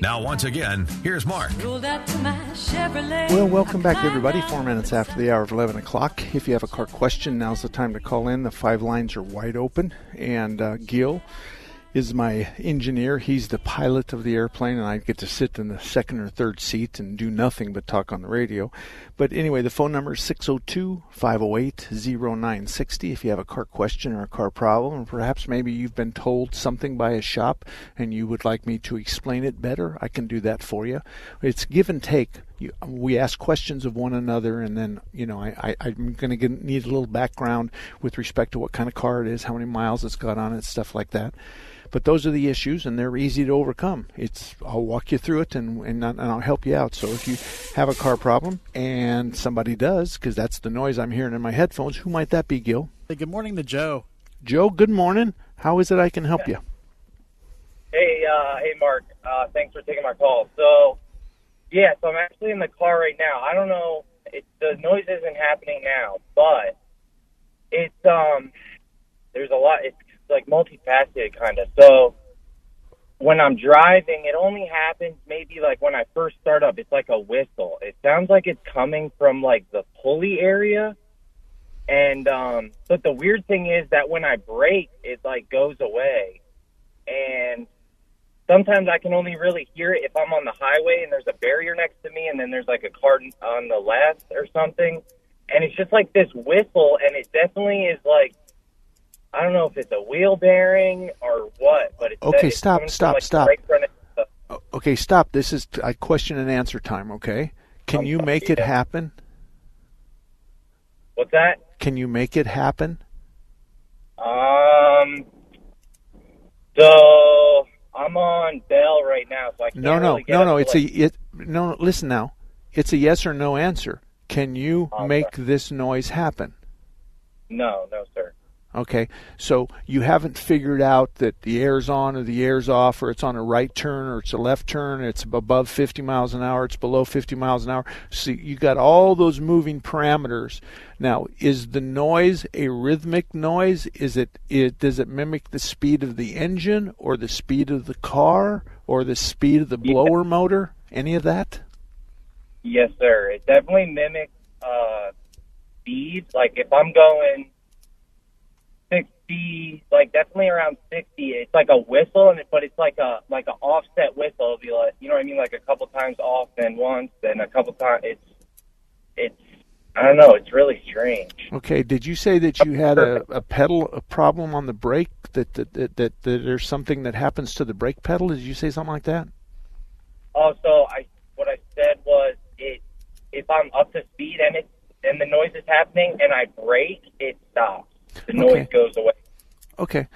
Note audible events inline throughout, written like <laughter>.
Now, once again, here's Mark. Well, welcome back, everybody. Four minutes after the hour of 11 o'clock. If you have a car question, now's the time to call in. The five lines are wide open. And uh, Gil is my engineer. He's the pilot of the airplane, and I get to sit in the second or third seat and do nothing but talk on the radio. But anyway, the phone number is 602 508 0960 if you have a car question or a car problem, or perhaps maybe you've been told something by a shop and you would like me to explain it better, I can do that for you. It's give and take. You, we ask questions of one another, and then you know I, I, am going to need a little background with respect to what kind of car it is, how many miles it's got on it, stuff like that. But those are the issues, and they're easy to overcome. It's I'll walk you through it, and and, and I'll help you out. So if you have a car problem, and somebody does, because that's the noise I'm hearing in my headphones, who might that be, Gil? Hey, good morning to Joe. Joe, good morning. How is it I can help you? Hey, uh, hey, Mark. Uh, thanks for taking my call. So, yeah, so I'm actually in the car right now. I don't know. It, the noise isn't happening now, but it's um. There's a lot. It's like multifaceted kind of. So when I'm driving, it only happens maybe like when I first start up. It's like a whistle. It sounds like it's coming from like the pulley area. And um but the weird thing is that when I brake, it like goes away. And sometimes I can only really hear it if I'm on the highway and there's a barrier next to me and then there's like a car on the left or something. And it's just like this whistle and it definitely is like I don't know if it's a wheel bearing or what, but it's okay. It's stop, stop, like stop. Okay, stop. This is a question and answer time. Okay, can I'm you make it happen? What's that? Can you make it happen? Um. So I'm on Bell right now, so I can't No, no, really get no, no. It's like, a it. No, listen now. It's a yes or no answer. Can you make this noise happen? no, no, sir. Okay, so you haven't figured out that the air's on or the air's off, or it's on a right turn or it's a left turn, it's above 50 miles an hour, it's below 50 miles an hour. So you got all those moving parameters. Now, is the noise a rhythmic noise? Is it, it does it mimic the speed of the engine or the speed of the car or the speed of the Yeah. blower motor? Any of that? Yes, sir. It definitely mimics uh, speed. Like if I'm going sixty, like definitely around sixty, it's like a whistle, and it, but it's like a like an offset whistle. It'll be like you know what I mean, like a couple times off, then once, then a couple times. It's it's I don't know. It's really strange. Okay. Did you say that you had a, a pedal a problem on the brake? That that, that that that there's something that happens to the brake pedal? Did you say something like that? Oh, also, I what I said was it if I'm up to speed and it and the noise is happening and I brake, it stops. The noise Okay. goes away. Okay.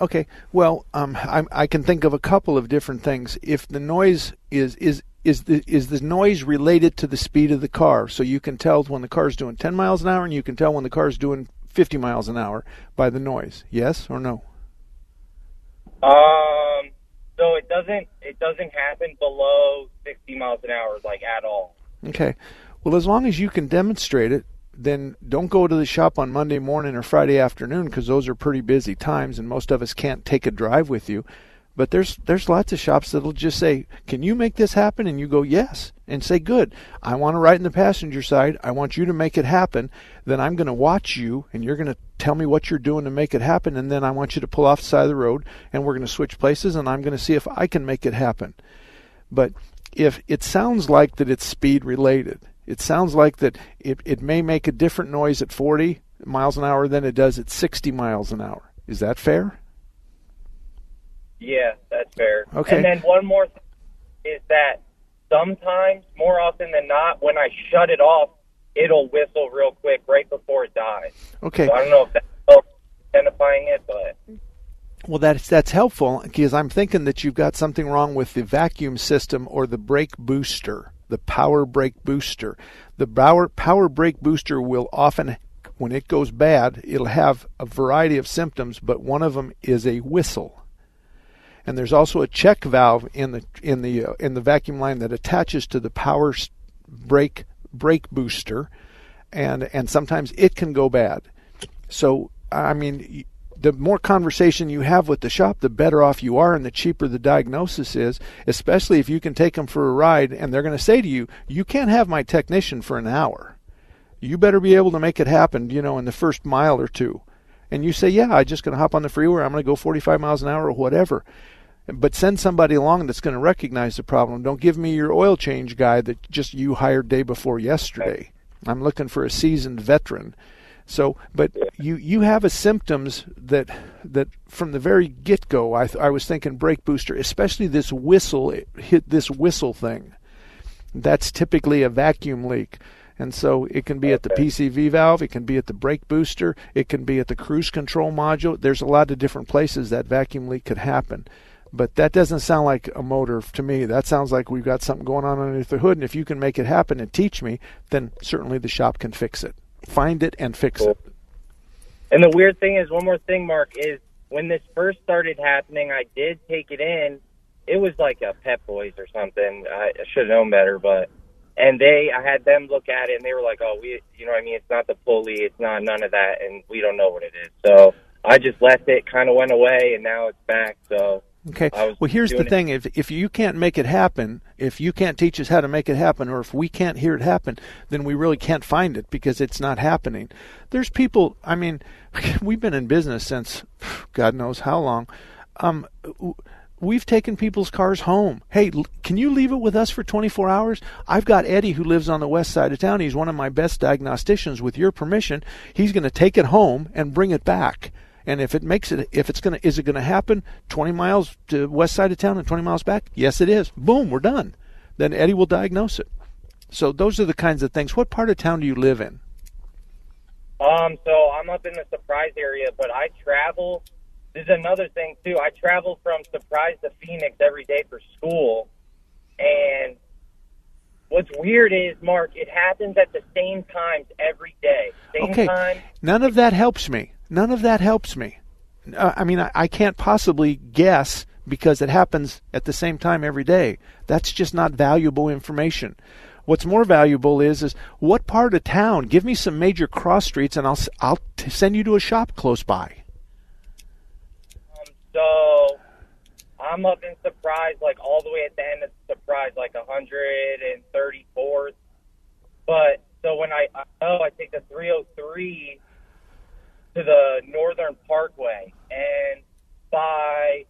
Okay. Well, um, I, I can think of a couple of different things. If the noise is is is the is the noise related to the speed of the car, so you can tell when the car's doing 10 miles an hour, and you can tell when the car's doing 50 miles an hour by the noise. Yes or no? Um, so it doesn't it doesn't happen below sixty miles an hour like at all. Okay. Well, as long as you can demonstrate it, then don't go to the shop on Monday morning or Friday afternoon because those are pretty busy times, and most of us can't take a drive with you. But there's there's lots of shops that'll just say, "Can you make this happen?" And you go, "Yes," and say, "Good. I want to ride in the passenger side. I want you to make it happen. Then I'm going to watch you, and you're going to tell me what you're doing to make it happen. And then I want you to pull off the side of the road, and we're going to switch places, and I'm going to see if I can make it happen." But if it sounds like that it's speed related, it sounds like that it, it may make a different noise at 40, miles an hour than it does at 60 miles an hour. Is that fair? Yeah, that's fair. Okay. And then one more thing is that sometimes, more often than not, when I shut it off, it'll whistle real quick right before it dies. Okay. So I don't know if that's identifying it, but Well, that's that's helpful because I'm thinking that you've got something wrong with the vacuum system or the brake booster, the power brake booster. The power power brake booster will often, when it goes bad, it'll have a variety of symptoms, but one of them is a whistle. And there's also a check valve in the in the uh, in the vacuum line that attaches to the power brake brake booster, and and sometimes it can go bad. So I mean, the more conversation you have with the shop, the better off you are, and the cheaper the diagnosis is. Especially if you can take them for a ride, and they're going to say to you, "You can't have my technician for an hour. You better be able to make it happen." You know, in the first mile or two. And you say, "Yeah, I'm just going to hop on the freeway. I'm going to go 45 miles an hour or whatever." But send somebody along that's going to recognize the problem. Don't give me your oil change guy that just you hired day before yesterday. I'm looking for a seasoned veteran. So, but you you have a symptoms that that from the very get go, I th- I was thinking brake booster, especially this whistle it hit this whistle thing. That's typically a vacuum leak. And so it can be at the PCV valve, it can be at the brake booster, it can be at the cruise control module. There's a lot of different places that vacuum leak could happen. But that doesn't sound like a motor to me. That sounds like we've got something going on underneath the hood. And if you can make it happen and teach me, then certainly the shop can fix it. Find it and fix it. And the weird thing is, one more thing, Mark, is when this first started happening, I did take it in. It was like a Pep Boys or something. I, I should have known better, but and they, I had them look at it, and they were like, "Oh, we, you know, what I mean, it's not the pulley, it's not none of that, and we don't know what it is." So I just left it, kind of went away, and now it's back. So Okay. Well, here's the thing: if if you can't make it happen, if you can't teach us how to make it happen, or if we can't hear it happen, then we really can't find it because it's not happening. There's people. I mean, <laughs> we've been in business since <sighs> God knows how long. Um, we've taken people's cars home. Hey, can you leave it with us for 24 hours? I've got Eddie who lives on the west side of town. He's one of my best diagnosticians. With your permission, he's going to take it home and bring it back. And if it makes it, if it's gonna, is it gonna happen 20 miles to west side of town and 20 miles back? Yes, it is. Boom, we're done. Then Eddie will diagnose it. So those are the kinds of things. What part of town do you live in? Um, so I'm up in the Surprise area, but I travel. This is another thing too. I travel from Surprise to Phoenix every day for school, and what's weird is, Mark, it happens at the same times every day. Same Okay, time. none of that helps me. None of that helps me. Uh, I mean, I, can't possibly guess because it happens at the same time every day. That's just not valuable information. What's more valuable is is what part of town? Give me some major cross streets, and I'll I'll t- send you to a shop close by. Um, so I'm up in Surprise, like all the way at the end of Surprise, like 134th. But so when I oh I take the 303 to the Northern Parkway, and by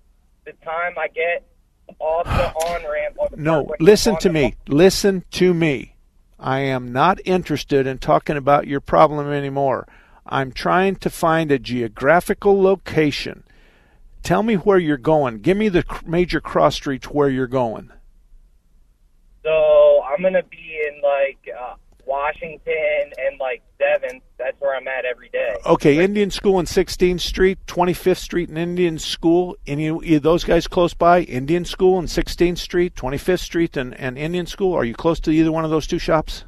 the time I get off the <sighs> on ramp, No, Parkway, listen to me. Listen to me. I am not interested in talking about your problem anymore. I'm trying to find a geographical location. Tell me where you're going. Give me the major cross streets where you're going. So I'm gonna be in like uh, Washington and like Seventh. That's where I'm at every day. Okay, Indian School and 16th Street, 25th Street and Indian School. Of those guys close by? Indian School and 16th Street, 25th Street and, and Indian School. Are you close to either one of those two shops?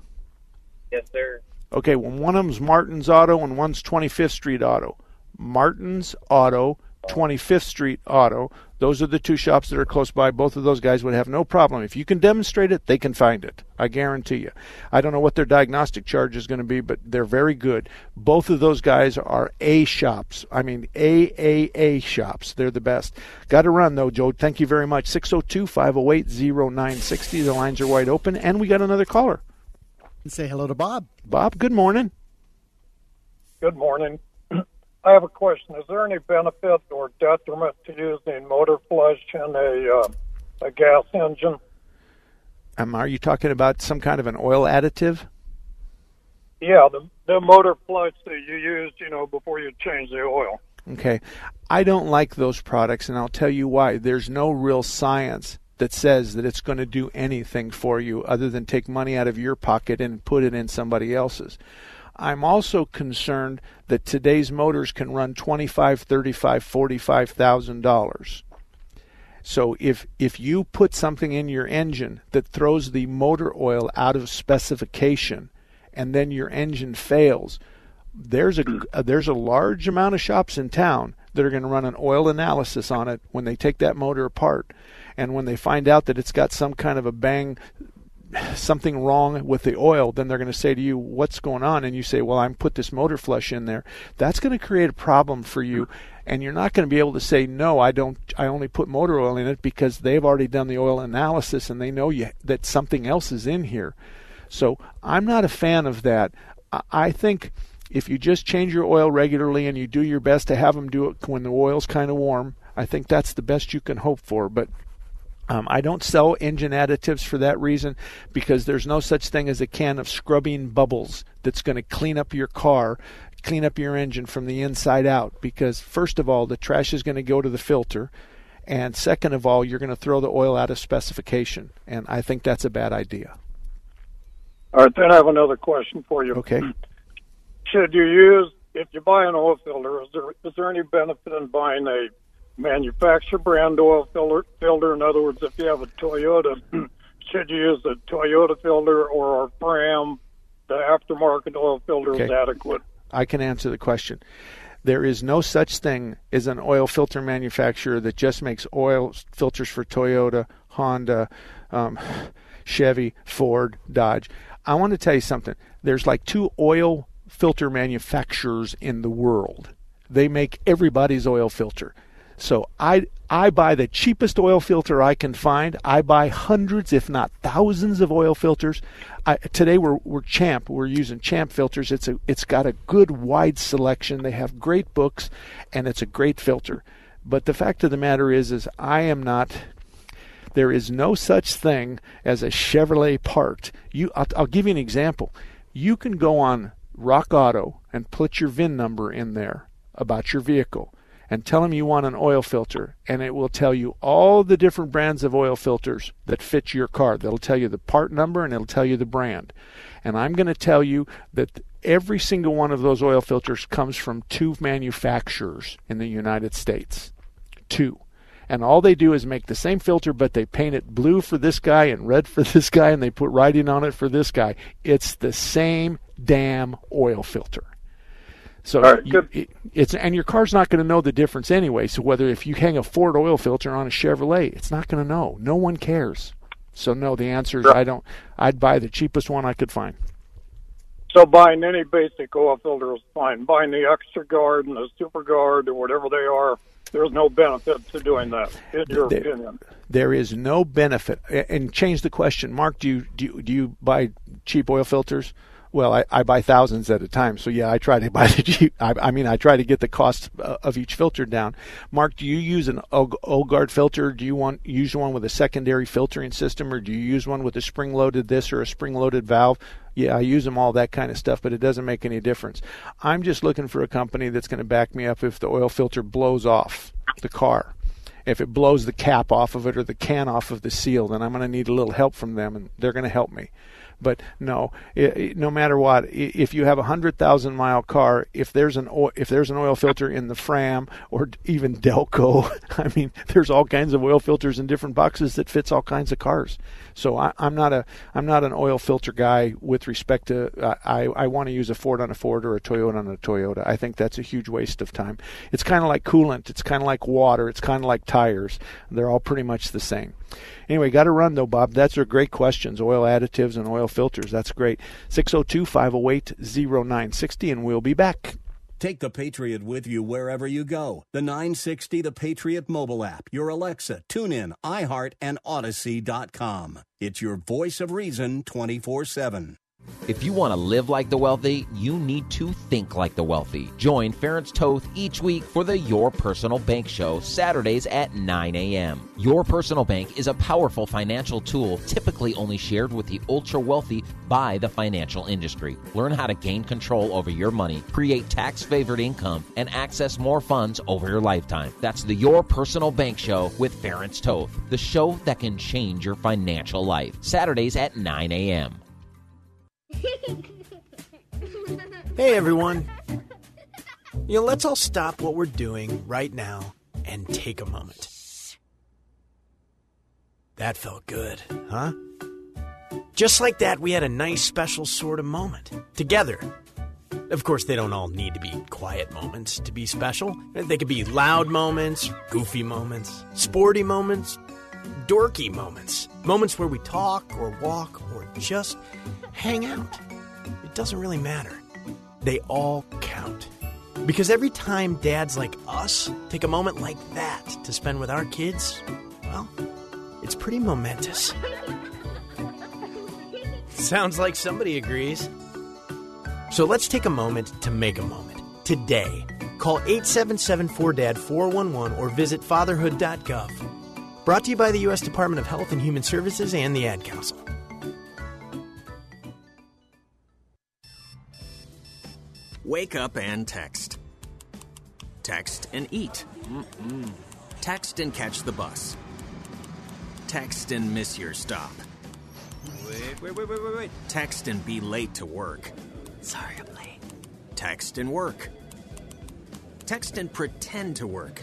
Yes, sir. Okay, well, one of them's Martin's Auto and one's 25th Street Auto. Martin's Auto, 25th Street Auto. Those are the two shops that are close by. Both of those guys would have no problem. If you can demonstrate it, they can find it. I guarantee you. I don't know what their diagnostic charge is going to be, but they're very good. Both of those guys are A shops. I mean, AAA shops. They're the best. Got to run, though, Joe. Thank you very much. 602 508 0960. The lines are wide open, and we got another caller. And say hello to Bob. Bob, good morning. Good morning. I have a question. Is there any benefit or detriment to using motor flush in a, uh, a gas engine? Um, are you talking about some kind of an oil additive? Yeah, the the motor flush that you used, you know, before you change the oil. Okay. I don't like those products, and I'll tell you why. There's no real science that says that it's going to do anything for you other than take money out of your pocket and put it in somebody else's. I'm also concerned that today's motors can run twenty-five, thirty-five, forty-five thousand dollars. $45,000. So if if you put something in your engine that throws the motor oil out of specification, and then your engine fails, there's a uh, there's a large amount of shops in town that are going to run an oil analysis on it when they take that motor apart, and when they find out that it's got some kind of a bang something wrong with the oil, then they're going to say to you, What's going on? And you say, Well, I'm put this motor flush in there. That's going to create a problem for you. And you're not going to be able to say, No, I don't, I only put motor oil in it because they've already done the oil analysis and they know you, that something else is in here. So I'm not a fan of that. I think if you just change your oil regularly and you do your best to have them do it when the oil's kind of warm, I think that's the best you can hope for. But um, I don't sell engine additives for that reason because there's no such thing as a can of scrubbing bubbles that's going to clean up your car, clean up your engine from the inside out. Because, first of all, the trash is going to go to the filter. And second of all, you're going to throw the oil out of specification. And I think that's a bad idea. All right, then I have another question for you. Okay. Should you use, if you buy an oil filter, is there, is there any benefit in buying a manufacturer brand oil filter. filter. In other words, if you have a Toyota, <clears throat> should you use a Toyota filter or a Fram? The aftermarket oil filter Okay. is adequate. I can answer the question. There is no such thing as an oil filter manufacturer that just makes oil filters for Toyota, Honda, um, Chevy, Ford, Dodge. I want to tell you something. There's like two oil filter manufacturers in the world. They make everybody's oil filter. So I I buy the cheapest oil filter I can find. I buy hundreds, if not thousands, of oil filters. I, today we're we're Champ. We're using Champ filters. It's a it's got a good wide selection. They have great books, and it's a great filter. But the fact of the matter is, is I am not. There is no such thing as a Chevrolet part. You, I'll, I'll give you an example. You can go on Rock Auto and put your VIN number in there about your vehicle and tell them you want an oil filter, and it will tell you all the different brands of oil filters that fit your car. That'll tell you the part number and it'll tell you the brand. And I'm going to tell you that every single one of those oil filters comes from two manufacturers in the United States. Two. And all they do is make the same filter, but they paint it blue for this guy and red for <laughs> this guy, and they put writing on it for this guy. It's the same damn oil filter. So right, you- it's and your car's not going to know the difference anyway. So whether if you hang a Ford oil filter on a Chevrolet, it's not going to know. No one cares. So no, the answer is I don't. I'd buy the cheapest one I could find. So buying any basic oil filter is fine. Buying the Extra Guard and the Super Guard or whatever they are, there's no benefit to doing that, in your There- opinion. There is no benefit. And change the question, Mark. Do you do you, do you buy cheap oil filters? Well, I, I buy thousands at a time, so yeah, I try to <laughs> buy the. I, I mean, I try to get the cost uh, of each filter down. Mark, do you use an O- O-Guard filter? Do you want use one with a secondary filtering system, or do you use one with a spring-loaded this or a spring-loaded valve? Yeah, I use them all that kind of stuff, but it doesn't make any difference. I'm just looking for a company that's going to back me up if the oil filter blows off the car if it blows the cap off of it or the can off of the seal, then I'm going to need a little help from them, and they're going to help me. But no, i i no matter what, if you have a hundred thousand mile car, if there's an oil, if there's an oil filter in the Fram or even Delco, <laughs> I mean, there's all kinds of oil filters in different boxes that fits all kinds of cars. So I, I'm not a I'm not an oil filter guy with respect to I I want to use a Ford on a Ford or a Toyota on a Toyota. I think that's a huge waste of time. It's kind of like coolant. It's kind of like water. It's kind of like tires. They're all pretty much the same. Anyway, got to run though, Bob. That's are great questions. Oil additives and oil filters. That's great. 602 508 0960, and we'll be back. Take the Patriot with you wherever you go. The 960 The Patriot mobile app, your Alexa, TuneIn, iHeart, and Odyssey.com. It's your voice of reason 24 7. If you want to live like the wealthy, you need to think like the wealthy. Join Ference Toth each week for the Your Personal Bank Show, Saturdays at 9 a.m. Your Personal Bank is a powerful financial tool typically only shared with the ultra wealthy by the financial industry. Learn how to gain control over your money, create tax favored income, and access more funds over your lifetime. That's the Your Personal Bank Show with Ference Toth, the show that can change your financial life. Saturdays at 9 a.m. Hey everyone. You know, let's all stop what we're doing right now and take a moment. That felt good, huh? Just like that, we had a nice special sort of moment together. Of course, they don't all need to be quiet moments to be special. They could be loud moments, goofy moments, sporty moments, dorky moments, moments where we talk or walk or just hang out. It doesn't really matter. They all count. Because every time dads like us take a moment like that to spend with our kids, well, it's pretty momentous. <laughs> Sounds like somebody agrees. So let's take a moment to make a moment. Today, call 877 4DAD 411 or visit fatherhood.gov. Brought to you by the U.S. Department of Health and Human Services and the Ad Council. Wake up and text. Text and eat. Mm-mm. Text and catch the bus. Text and miss your stop. Wait, wait, wait, wait, wait, wait. Text and be late to work. Sorry, I'm late. Text and work. Text and pretend to work.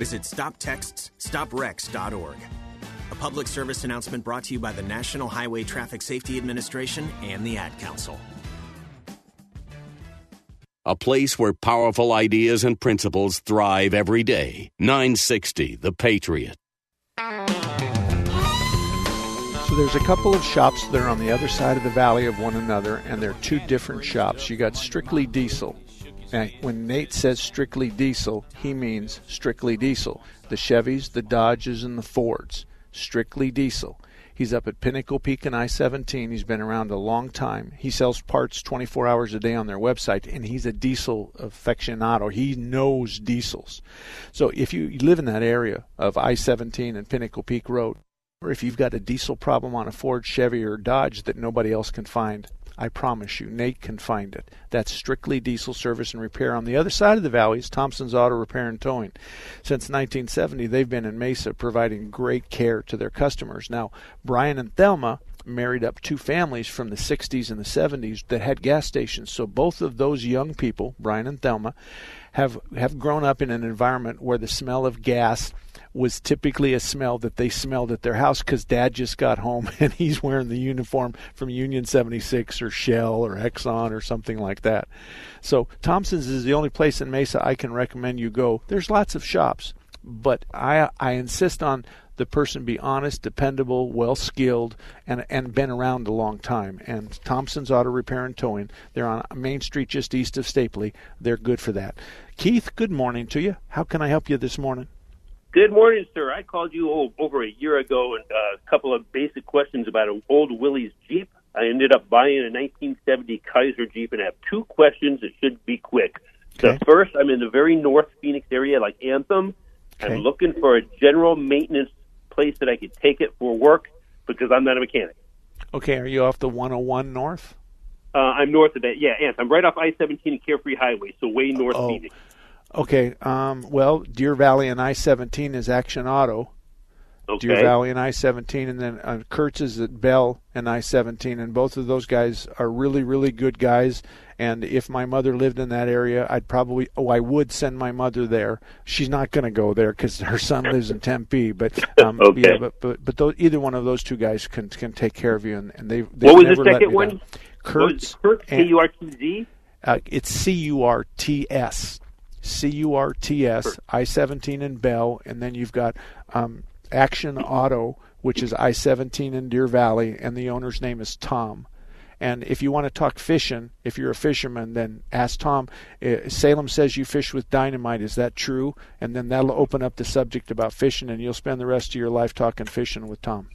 Visit StopTextsStopWrecks.org. A public service announcement brought to you by the National Highway Traffic Safety Administration and the Ad Council. A place where powerful ideas and principles thrive every day. 960 The Patriot. So there's a couple of shops that are on the other side of the valley of one another, and they're two different shops. You got Strictly Diesel. Now, when Nate says strictly diesel, he means strictly diesel. The Chevys, the Dodges, and the Fords. Strictly diesel. He's up at Pinnacle Peak and I 17. He's been around a long time. He sells parts 24 hours a day on their website, and he's a diesel aficionado. He knows diesels. So if you live in that area of I 17 and Pinnacle Peak Road, or if you've got a diesel problem on a Ford, Chevy, or Dodge that nobody else can find, I promise you, Nate can find it. That's strictly diesel service and repair. On the other side of the valley is Thompson's Auto Repair and Towing. Since 1970, they've been in Mesa providing great care to their customers. Now, Brian and Thelma married up two families from the 60s and the 70s that had gas stations. So both of those young people, Brian and Thelma, have have grown up in an environment where the smell of gas was typically a smell that they smelled at their house because dad just got home <laughs> and he's wearing the uniform from Union 76 or Shell or Exxon or something like that. So Thompson's is the only place in Mesa I can recommend you go. There's lots of shops, but I I insist on the person be honest, dependable, well skilled, and and been around a long time. And Thompson's Auto Repair and Towing, they're on Main Street just east of Stapley. They're good for that. Keith, good morning to you. How can I help you this morning? Good morning, sir. I called you over a year ago and uh, a couple of basic questions about an old Willys Jeep. I ended up buying a 1970 Kaiser Jeep and I have two questions that should be quick. Okay. The first, I'm in the very North Phoenix area, like Anthem. Okay. I'm looking for a general maintenance place that I could take it for work because I'm not a mechanic. Okay, are you off the 101 north? Uh, I'm north of that. Yeah, Anthem. I'm right off I-17 and Carefree Highway, so way north Oh. Phoenix. Okay. Um, well, Deer Valley and I 17 is Action Auto. Deer Valley and I 17, and then uh, Kurtz is at Bell and I 17, and both of those guys are really, really good guys. And if my mother lived in that area, I'd probably, oh, I would send my mother there. She's not going to go there because her son lives in Tempe. But <laughs> um, Okay. yeah, but but but those, either one of those two guys can can take care of you, and, and they. they What was the never let second one? down. Kurtz. Kurtz, K U R T Z? Uh, it's C U R T S. C U R T S, I 17 in Bell, and then you've got um, Action Auto, which is I 17 in Deer Valley, and the owner's name is Tom. And if you want to talk fishing, if you're a fisherman, then ask Tom. Uh, Salem says you fish with dynamite. Is that true? And then that'll open up the subject about fishing, and you'll spend the rest of your life talking fishing with Tom.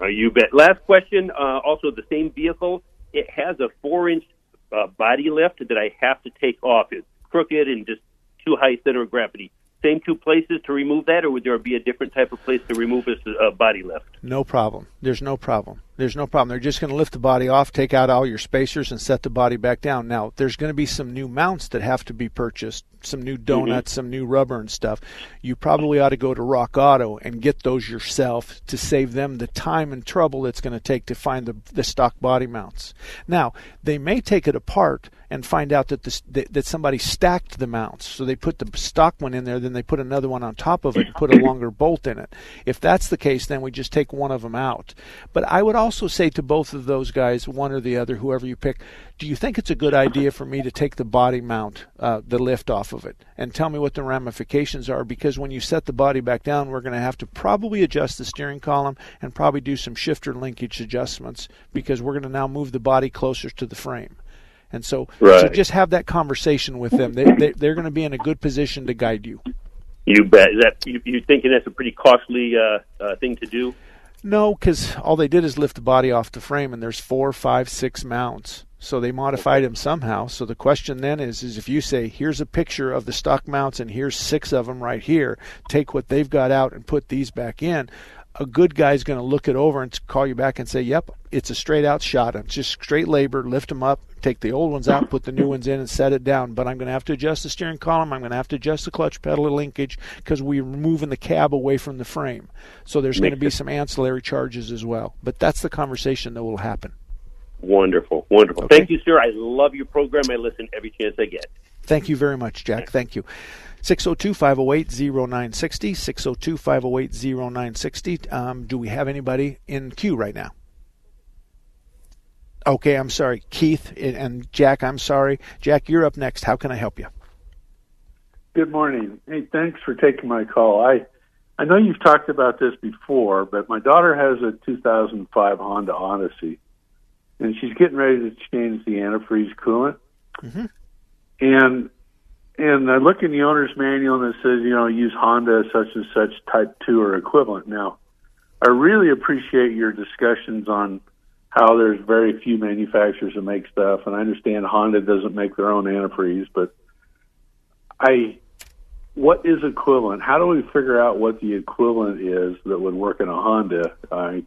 Uh, you bet. Last question. Uh, also, the same vehicle. It has a four-inch uh, body lift that I have to take off. It's crooked and just too high center of gravity same two places to remove that, or would there be a different type of place to remove a uh, body lift? No problem. There's no problem. There's no problem. They're just going to lift the body off, take out all your spacers, and set the body back down. Now, there's going to be some new mounts that have to be purchased, some new donuts, mm-hmm. some new rubber and stuff. You probably ought to go to Rock Auto and get those yourself to save them the time and trouble it's going to take to find the, the stock body mounts. Now, they may take it apart and find out that that, that somebody stacked the mounts. So they put the stock one in there, then they put another one on top of it and put a longer bolt in it. If that's the case, then we just take one of them out. But I would also say to both of those guys, one or the other, whoever you pick, do you think it's a good idea for me to take the body mount, uh, the lift off of it, and tell me what the ramifications are? Because when you set the body back down, we're going to have to probably adjust the steering column and probably do some shifter linkage adjustments because we're going to now move the body closer to the frame. And so, right. so just have that conversation with them. They, they, they're going to be in a good position to guide you. You bet. Is that you, you thinking that's a pretty costly uh, uh, thing to do? No, because all they did is lift the body off the frame, and there's four, five, six mounts. So they modified them somehow. So the question then is, is if you say, here's a picture of the stock mounts, and here's six of them right here, take what they've got out and put these back in a good guy's going to look it over and call you back and say, "Yep, it's a straight out shot. It's just straight labor. Lift them up, take the old ones out, put the new ones in, and set it down." But I'm going to have to adjust the steering column. I'm going to have to adjust the clutch pedal linkage because we're moving the cab away from the frame. So there's going to be some ancillary charges as well. But that's the conversation that will happen. Wonderful, wonderful. Okay. Thank you, sir. I love your program. I listen every chance I get. Thank you very much, Jack. Thank you. 602 508 0960. 602 508 0960. Um, do we have anybody in queue right now? Okay, I'm sorry. Keith and Jack, I'm sorry. Jack, you're up next. How can I help you? Good morning. Hey, thanks for taking my call. I I know you've talked about this before, but my daughter has a 2005 Honda Odyssey, and she's getting ready to change the antifreeze coolant. Mm-hmm. And and I look in the owner's manual and it says, you know, use Honda such and such Type 2 or equivalent. Now, I really appreciate your discussions on how there's very few manufacturers that make stuff, and I understand Honda doesn't make their own antifreeze, but I, what is equivalent? How do we figure out what the equivalent is that would work in a Honda? I,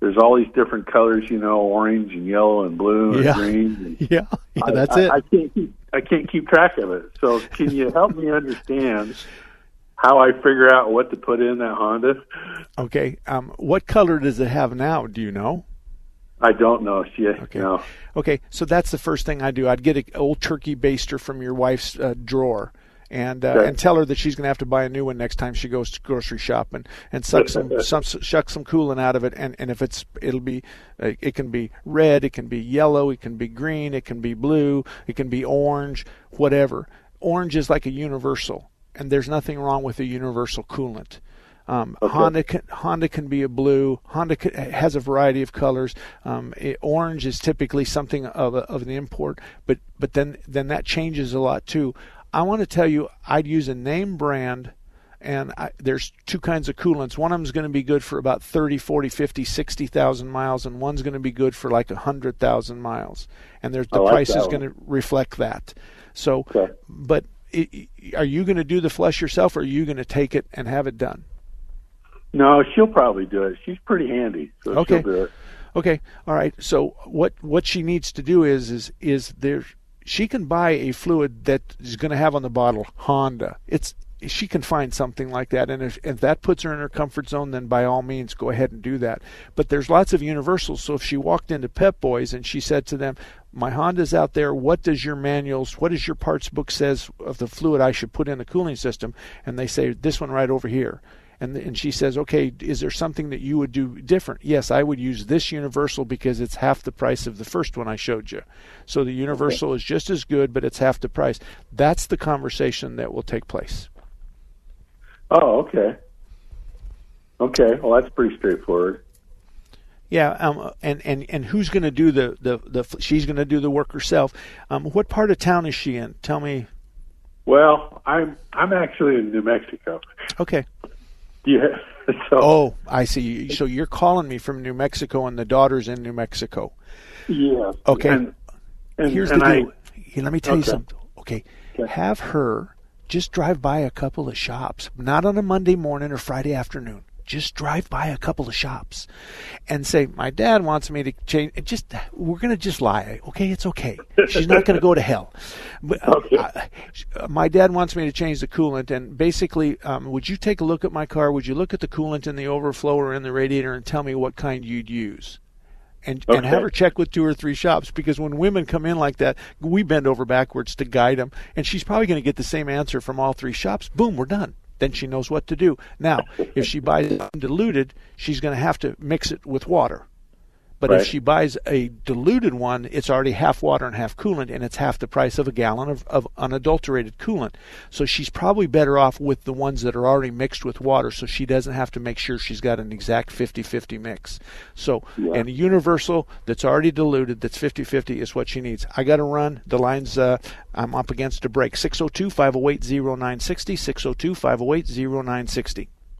there's all these different colors, you know, orange and yellow and blue and yeah. green. And <laughs> yeah, yeah, that's I, it. I, I can't keep I can't keep track of it. So can you help me understand how I figure out what to put in that Honda? Okay. Um, what color does it have now? Do you know? I don't know. She, okay. No. Okay. So that's the first thing I do. I'd get an old turkey baster from your wife's uh, drawer and uh, and tell her that she's going to have to buy a new one next time she goes to grocery shopping and suck some, <laughs> some shuck some coolant out of it and and if it's it'll be uh, it can be red it can be yellow it can be green it can be blue it can be orange whatever orange is like a universal and there's nothing wrong with a universal coolant um, okay. Honda can, Honda can be a blue. Honda can, has a variety of colors. Um, it, orange is typically something of, a, of an import, but but then then that changes a lot too. I want to tell you, I'd use a name brand, and I, there's two kinds of coolants. One of them is going to be good for about 30, 40, 50, 60,000 miles, and one's going to be good for like 100,000 miles. And there's, the like price is going to reflect that. So, okay. but it, are you going to do the flush yourself, or are you going to take it and have it done? No, she'll probably do it. She's pretty handy, so okay. she'll do it. Okay, all right. So what what she needs to do is is is there she can buy a fluid that is going to have on the bottle Honda. It's she can find something like that, and if, if that puts her in her comfort zone, then by all means go ahead and do that. But there's lots of universals. So if she walked into Pep Boys and she said to them, "My Honda's out there. What does your manuals? What does your parts book says of the fluid I should put in the cooling system?" and they say, "This one right over here." And and she says, okay, is there something that you would do different? Yes, I would use this universal because it's half the price of the first one I showed you. So the universal okay. is just as good, but it's half the price. That's the conversation that will take place. Oh, okay. Okay, well that's pretty straightforward. Yeah, um, and and and who's going to do the the the? She's going to do the work herself. Um, what part of town is she in? Tell me. Well, I'm I'm actually in New Mexico. Okay. Yeah. <laughs> So, oh, I see. So you're calling me from New Mexico, and the daughter's in New Mexico. Yeah. Okay. And, and, Here's and the deal. I, let me tell okay. you something. Okay. okay. Have her just drive by a couple of shops, not on a Monday morning or Friday afternoon just drive by a couple of shops and say, "My dad wants me to change." Just we're going to just lie, okay? It's okay. She's not going to go to hell. But, uh, okay. uh, my dad wants me to change the coolant, and basically, um, would you take a look at my car? Would you look at the coolant in the overflow or in the radiator and tell me what kind you'd use? and okay. and have her check with two or three shops because when women come in like that, we bend over backwards to guide them, and she's probably going to get the same answer from all three shops. Boom, we're done then she knows what to do. Now, if she buys it diluted, she's going to have to mix it with water. But right. if she buys a diluted one, it's already half water and half coolant, and it's half the price of a gallon of, of unadulterated coolant. So she's probably better off with the ones that are already mixed with water, so she doesn't have to make sure she's got an exact 50 50 mix. So, yeah. and a universal that's already diluted, that's 50 50, is what she needs. I got to run. The line's, uh, I'm up against a break. 602 508 0960, 602 508 0960.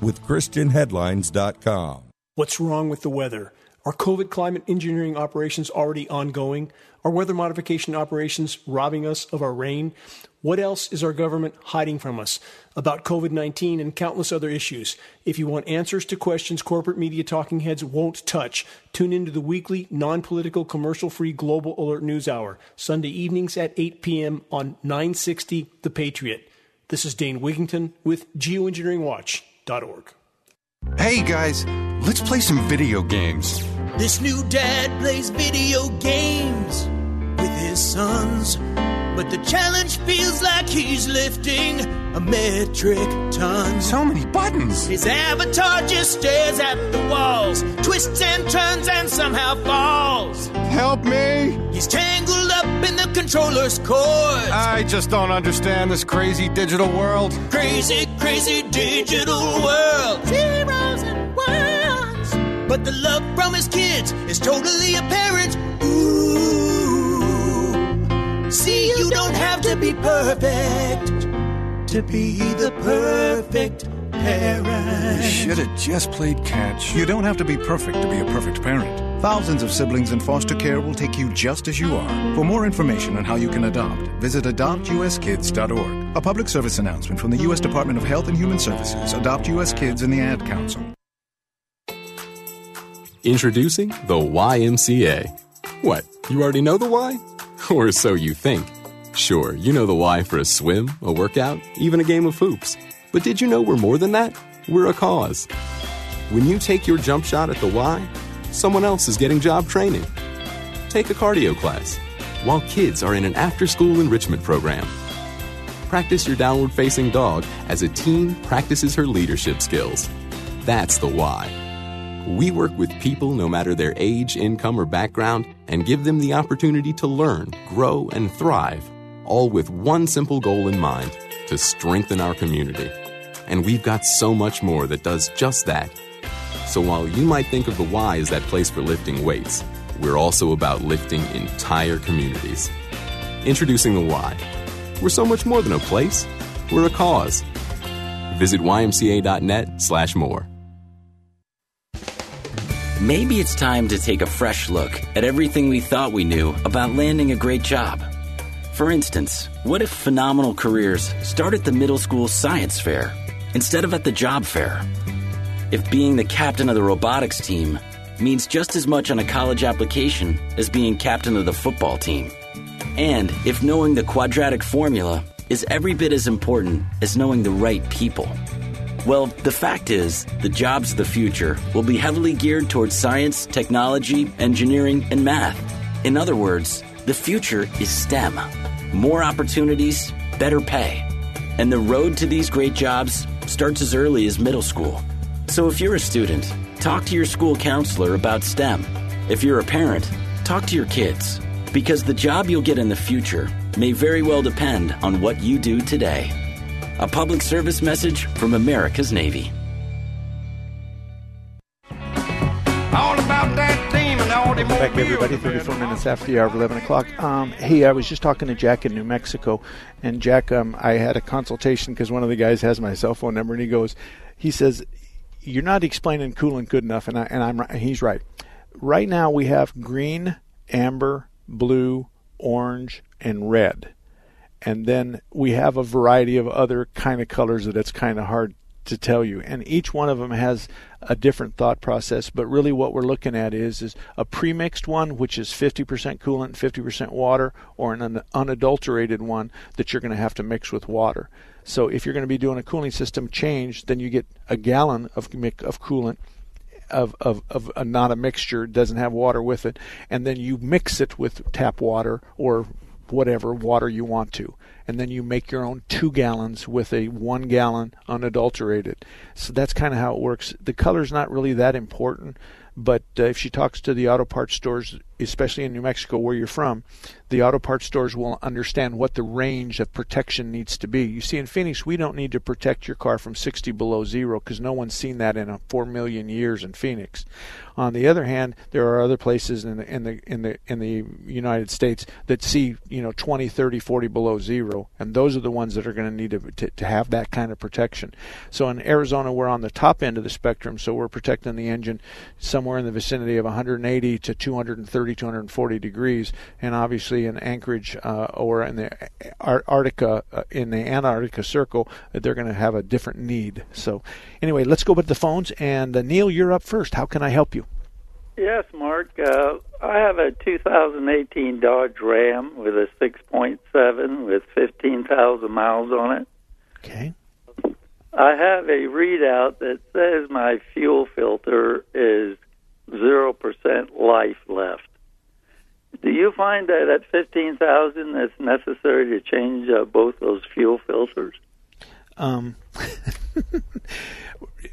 with ChristianHeadlines.com. What's wrong with the weather? Are covert climate engineering operations already ongoing? Are weather modification operations robbing us of our rain? What else is our government hiding from us about COVID 19 and countless other issues? If you want answers to questions corporate media talking heads won't touch, tune into the weekly, non political, commercial free Global Alert News Hour, Sunday evenings at 8 p.m. on 960 The Patriot. This is Dane Wigington with Geoengineering Watch. Hey guys, let's play some video games. This new dad plays video games with his sons. But the challenge feels like he's lifting a metric ton. So many buttons. His avatar just stares at the walls, twists and turns and somehow falls. Help me! He's tangled up in the controller's cord. I just don't understand this crazy digital world. Crazy, crazy digital world. Zeros and ones. But the love from his kids is totally apparent. Ooh. See, you don't have to be perfect to be the perfect parent. You should have just played catch. You don't have to be perfect to be a perfect parent. Thousands of siblings in foster care will take you just as you are. For more information on how you can adopt, visit adoptuskids.org. A public service announcement from the U.S. Department of Health and Human Services, Adopt U.S. Kids, and the Ad Council. Introducing the YMCA. What, you already know the why? <laughs> Or so you think. Sure, you know the why for a swim, a workout, even a game of hoops. But did you know we're more than that? We're a cause. When you take your jump shot at the Y, someone else is getting job training. Take a cardio class while kids are in an after school enrichment program. Practice your downward facing dog as a teen practices her leadership skills. That's the why. We work with people no matter their age, income, or background and give them the opportunity to learn, grow, and thrive, all with one simple goal in mind to strengthen our community. And we've got so much more that does just that. So while you might think of the Y as that place for lifting weights, we're also about lifting entire communities. Introducing the Y. We're so much more than a place, we're a cause. Visit ymca.net slash more. Maybe it's time to take a fresh look at everything we thought we knew about landing a great job. For instance, what if phenomenal careers start at the middle school science fair instead of at the job fair? if being the captain of the robotics team means just as much on a college application as being captain of the football team. And if knowing the quadratic formula is every bit as important as knowing the right people. Well, the fact is, the jobs of the future will be heavily geared towards science, technology, engineering, and math. In other words, the future is STEM. More opportunities, better pay. And the road to these great jobs starts as early as middle school. So if you're a student, talk to your school counselor about STEM. If you're a parent, talk to your kids. Because the job you'll get in the future may very well depend on what you do today. A public service message from America's Navy. All about that team all the Back everybody, 34 minutes after the hour of 11 o'clock. Um, hey, I was just talking to Jack in New Mexico, and Jack, um, I had a consultation because one of the guys has my cell phone number, and he goes, he says, "You're not explaining coolant good enough," and I and I'm and he's right. Right now we have green, amber, blue, orange, and red and then we have a variety of other kind of colors that it's kind of hard to tell you. And each one of them has a different thought process but really what we're looking at is is a premixed one which is 50% coolant 50% water or an unadulterated one that you're going to have to mix with water. So if you're going to be doing a cooling system change then you get a gallon of of coolant of, of, of a, not a mixture, doesn't have water with it, and then you mix it with tap water or whatever water you want to. And then you make your own two gallons with a one gallon unadulterated. So that's kind of how it works. The color's not really that important, but uh, if she talks to the auto parts stores, especially in New Mexico where you're from, the auto parts stores will understand what the range of protection needs to be. You see, in Phoenix, we don't need to protect your car from 60 below zero because no one's seen that in a 4 million years in Phoenix. On the other hand, there are other places in the in the in the in the United States that see you know 20, 30, 40 below zero, and those are the ones that are going to need to, to have that kind of protection. So in Arizona, we're on the top end of the spectrum, so we're protecting the engine somewhere in the vicinity of 180 to 230, 240 degrees, and obviously in Anchorage uh, or in the Arctica, uh, in the Antarctica Circle, they're going to have a different need. So, anyway, let's go with the phones. And uh, Neil, you're up first. How can I help you? Yes, Mark. Uh, I have a 2018 Dodge Ram with a 6.7 with 15,000 miles on it. Okay. I have a readout that says my fuel filter is 0% life left. Do you find that at 15,000 it's necessary to change uh, both those fuel filters? Um, <laughs>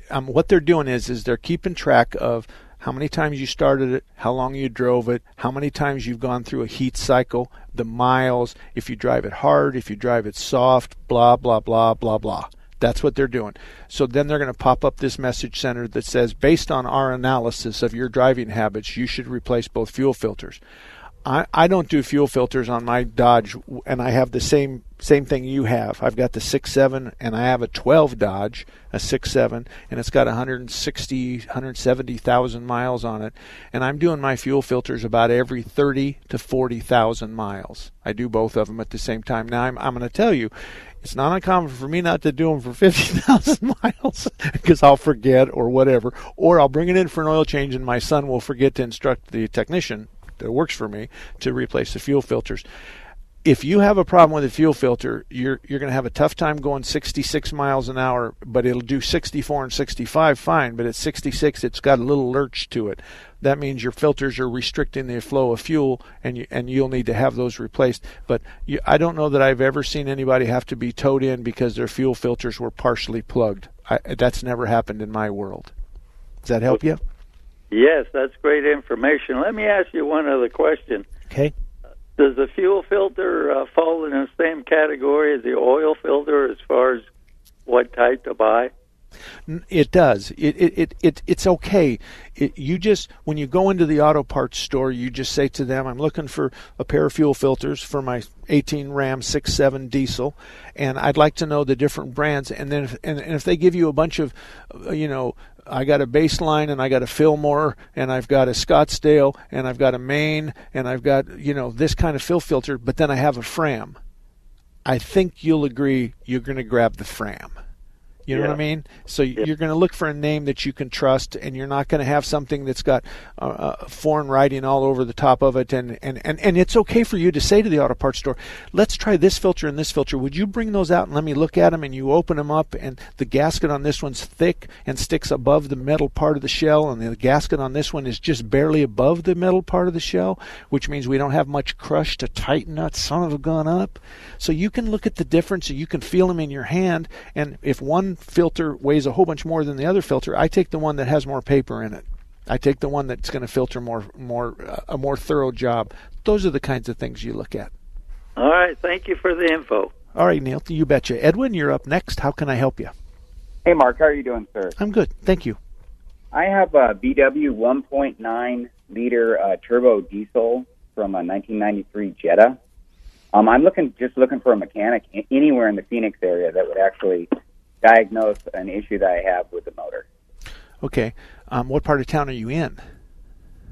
um, what they're doing is is they're keeping track of how many times you started it, how long you drove it, how many times you've gone through a heat cycle, the miles, if you drive it hard, if you drive it soft, blah blah blah blah blah. That's what they're doing. So then they're going to pop up this message center that says, based on our analysis of your driving habits, you should replace both fuel filters. I, I don't do fuel filters on my Dodge, and I have the same same thing you have. I've got the six seven, and I have a 12 Dodge, a six seven, and it's got 160, 170,000 miles on it. And I'm doing my fuel filters about every 30 to 40,000 miles. I do both of them at the same time. Now I'm I'm going to tell you, it's not uncommon for me not to do them for 50,000 <laughs> miles because I'll forget or whatever, or I'll bring it in for an oil change and my son will forget to instruct the technician that works for me to replace the fuel filters. If you have a problem with a fuel filter, you're you're going to have a tough time going 66 miles an hour, but it'll do 64 and 65 fine. But at 66, it's got a little lurch to it. That means your filters are restricting the flow of fuel, and you, and you'll need to have those replaced. But you, I don't know that I've ever seen anybody have to be towed in because their fuel filters were partially plugged. I, that's never happened in my world. Does that help you? Yes, that's great information. Let me ask you one other question. Okay. Does the fuel filter uh, fall in the same category as the oil filter as far as what type to buy? It does. It it, it, it it's okay. It, you just when you go into the auto parts store, you just say to them, "I'm looking for a pair of fuel filters for my 18 Ram 67 diesel, and I'd like to know the different brands." And then if, and, and if they give you a bunch of, uh, you know, I got a baseline and I got a Fillmore and I've got a Scottsdale and I've got a Main and I've got you know this kind of fill filter, but then I have a Fram. I think you'll agree you're going to grab the Fram You know Yeah. what I mean? So you're going to look for a name that you can trust, and you're not going to have something that's got uh, uh, foreign writing all over the top of it. And, and, and, and it's okay for you to say to the auto parts store, let's try this filter and this filter. Would you bring those out and let me look at them? And you open them up, and the gasket on this one's thick and sticks above the metal part of the shell, and the gasket on this one is just barely above the metal part of the shell, which means we don't have much crush to tighten that son of a gun up. So you can look at the difference, and you can feel them in your hand. And if one filter weighs a whole bunch more than the other filter, I take the one that has more paper in it. I take the one that's going to filter more, more, uh, a more thorough job. Those are the kinds of things you look at. All right. Thank you for the info. All right, Neil, you betcha. Edwin, you're up next. How can I help you? Hey, Mark, how are you doing, sir? I'm good. Thank you. I have a VW 1.9 liter uh, turbo diesel from a 1993 Jetta. Um, I'm looking just looking for a mechanic anywhere in the Phoenix area that would actually diagnose an issue that I have with the motor. Okay. Um, what part of town are you in?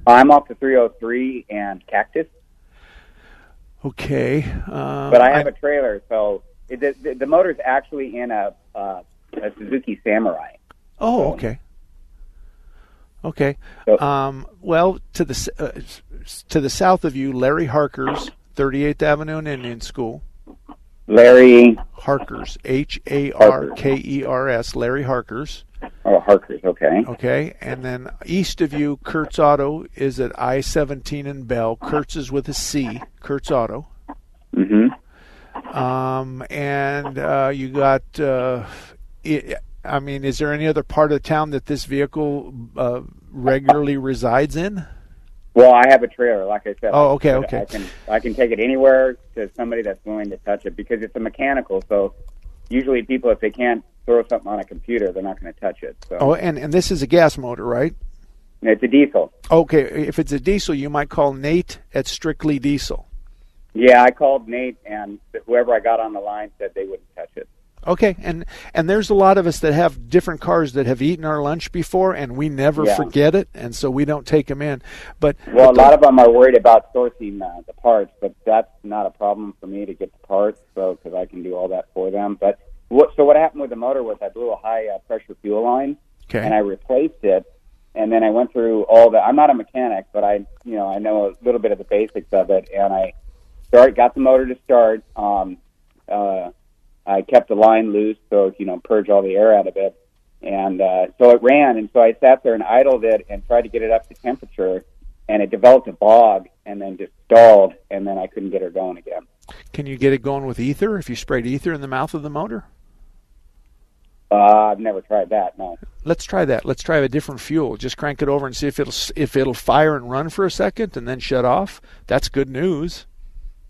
I'm off the 303 and Cactus, Okay. Um, but I have I'm- a trailer, so it, the, the, the motor's actually in a, uh, a Suzuki Samurai. Oh, okay. Okay. Um, well, to the uh, to the south of you, Larry Harker's 38th Avenue and Indian School. Larry Harker's, H A R K E R S, Larry Harker's. Oh, Harker's, okay. Okay, and then east of you, Kurtz Auto is at I 17 and Bell. Kurtz is with a C, Kurtz Auto. Mm-hmm. Um, and uh, you got, uh, i I mean, is there any other part of town that this vehicle uh, regularly resides in? Well, I have a trailer, like I said. Oh, okay, I, okay. I can I can take it anywhere to somebody that's willing to touch it because it's a mechanical. So usually people, if they can't throw something on a computer, they're not going to touch it. So Oh, and, and this is a gas motor, right? it's a diesel. Okay, if it's a diesel, you might call Nate at Strictly Diesel. Yeah, I called Nate, and whoever I got on the line said they wouldn't touch it. Okay, and and there's a lot of us that have different cars that have eaten our lunch before, and we never Yeah. forget it, and so we don't take them in. But Well, a but the- lot of them are worried about sourcing uh, the parts, but that's not a problem for me to get the parts, so because I can do all that for them. But what, so what happened with the motor was I blew a high uh, pressure fuel line, Okay. and I replaced it, and then I went through all the. I'm not a mechanic, but I, you know, I know a little bit of the basics of it, and I start got the motor to start. Um, uh, I kept the line loose, so you know, purge all the air out of it, and uh, so it ran. And so I sat there and idled it and tried to get it up to temperature, and it developed a bog, and then just stalled, and then I couldn't get her going again. can you get it going with ether if you sprayed ether in the mouth of the motor? Uh, I've never tried that. No. Let's try that. Let's try a different fuel. Just crank it over and see if it'll if it'll fire and run for a second and then shut off. That's good news.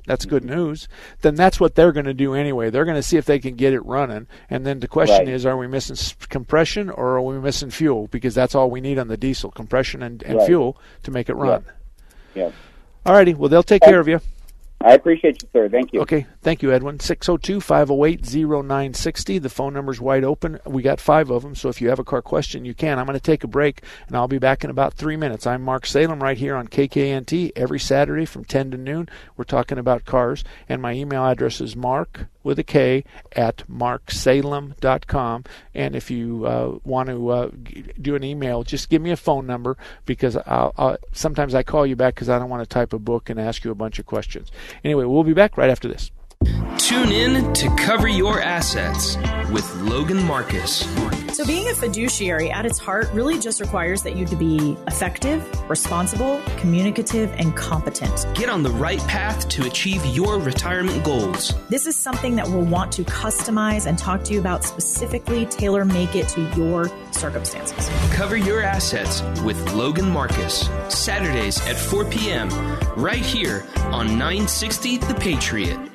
That's good news. Then that's what they're going to do anyway. They're going to see if they can get it running. And then the question Right. is, are we missing compression or are we missing fuel? Because that's all we need on the diesel: compression and, and Right. fuel to make it run. Yeah. All righty. Well, they'll take care of you. I appreciate you, sir. Thank you. Okay. Thank you, Edwin. 602 508 0960. The phone number's wide open. We got five of them, so if you have a car question, you can. I'm going to take a break, and I'll be back in about three minutes. I'm Mark Salem right here on KKNT every Saturday from 10 to noon. We're talking about cars, and my email address is mark with a K at marksalem.com. And if you uh, want to uh, do an email, just give me a phone number because I'll, I'll, sometimes I call you back because I don't want to type a book and ask you a bunch of questions. Anyway, we'll be back right after this. Tune in to cover your assets with Logan Marcus. So, being a fiduciary at its heart really just requires that you to be effective, responsible, communicative, and competent. Get on the right path to achieve your retirement goals. This is something that we'll want to customize and talk to you about specifically, tailor make it to your circumstances. Cover your assets with Logan Marcus. Saturdays at 4 p.m. right here on 960 The Patriot.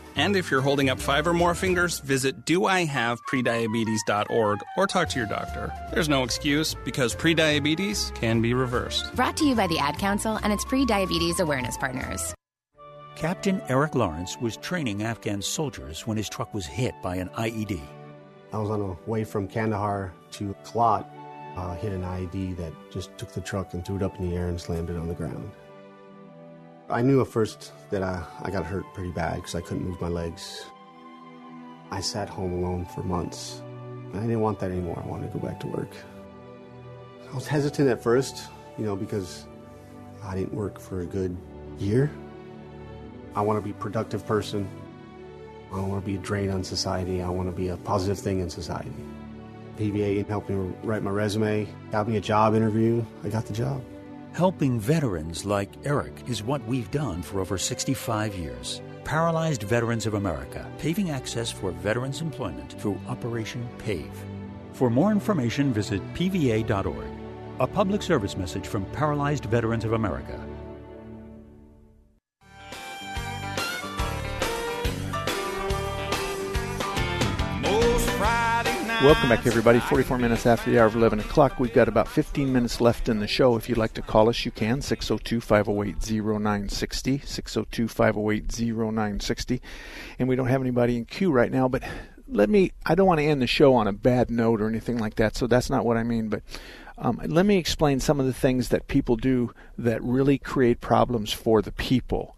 And if you're holding up five or more fingers, visit doihaveprediabetes.org or talk to your doctor. There's no excuse because prediabetes can be reversed. Brought to you by the Ad Council and its pre diabetes awareness partners. Captain Eric Lawrence was training Afghan soldiers when his truck was hit by an IED. I was on the way from Kandahar to Kalat, uh, hit an IED that just took the truck and threw it up in the air and slammed it on the ground. I knew at first that I, I got hurt pretty bad because I couldn't move my legs. I sat home alone for months. I didn't want that anymore. I wanted to go back to work. I was hesitant at first, you know, because I didn't work for a good year. I want to be a productive person. I don't want to be a drain on society. I want to be a positive thing in society. PVA helped me write my resume, got me a job interview. I got the job. Helping veterans like Eric is what we've done for over 65 years. Paralyzed Veterans of America, paving access for veterans' employment through Operation PAVE. For more information, visit pva.org. A public service message from Paralyzed Veterans of America. Welcome back, everybody. 44 minutes after the hour of 11 o'clock. We've got about 15 minutes left in the show. If you'd like to call us, you can. 602 508 0960. 602 508 0960. And we don't have anybody in queue right now, but let me, I don't want to end the show on a bad note or anything like that, so that's not what I mean, but um, let me explain some of the things that people do that really create problems for the people.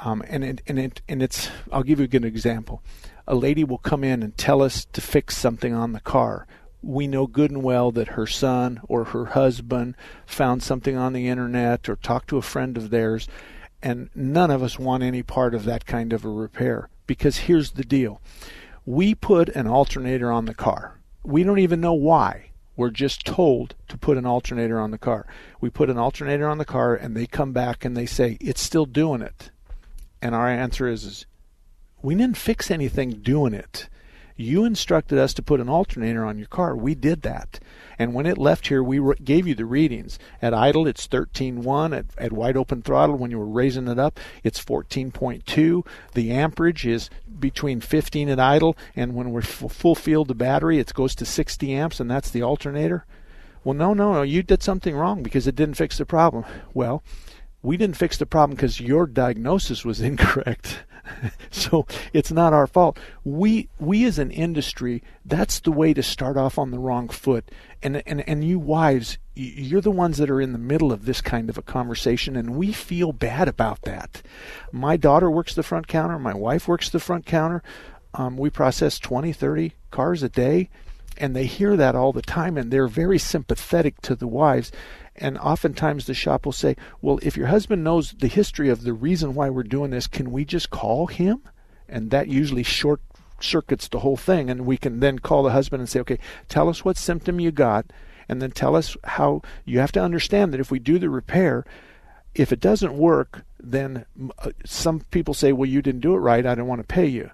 Um, and it, and it, and it's, I'll give you a good example a lady will come in and tell us to fix something on the car. We know good and well that her son or her husband found something on the internet or talked to a friend of theirs, and none of us want any part of that kind of a repair. Because here's the deal we put an alternator on the car. We don't even know why. We're just told to put an alternator on the car. We put an alternator on the car, and they come back and they say, It's still doing it. And our answer is, is we didn't fix anything doing it. You instructed us to put an alternator on your car. We did that. And when it left here, we re- gave you the readings. At idle, it's 13.1. At, at wide open throttle, when you were raising it up, it's 14.2. The amperage is between 15 at idle, and when we're f- full field the battery, it goes to 60 amps, and that's the alternator. Well, no, no, no. You did something wrong because it didn't fix the problem. Well, we didn't fix the problem because your diagnosis was <laughs> incorrect. so it's not our fault. We we as an industry, that's the way to start off on the wrong foot. And and and you wives, you're the ones that are in the middle of this kind of a conversation, and we feel bad about that. My daughter works the front counter. My wife works the front counter. Um, we process 20, 30 cars a day, and they hear that all the time, and they're very sympathetic to the wives. And oftentimes the shop will say, Well, if your husband knows the history of the reason why we're doing this, can we just call him? And that usually short circuits the whole thing. And we can then call the husband and say, Okay, tell us what symptom you got, and then tell us how you have to understand that if we do the repair, if it doesn't work, then uh, some people say, Well, you didn't do it right, I don't want to pay you.